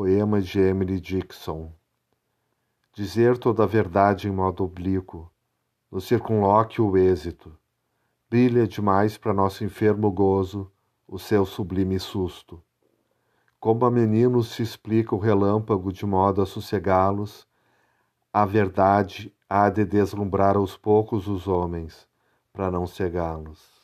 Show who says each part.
Speaker 1: Poema de Emily Dixon. Dizer toda a verdade em modo oblíquo, no circunlóquio o êxito, brilha demais para nosso enfermo gozo o seu sublime susto. Como a meninos se explica o relâmpago de modo a sossegá-los, a verdade há de deslumbrar aos poucos os homens, para não cegá-los.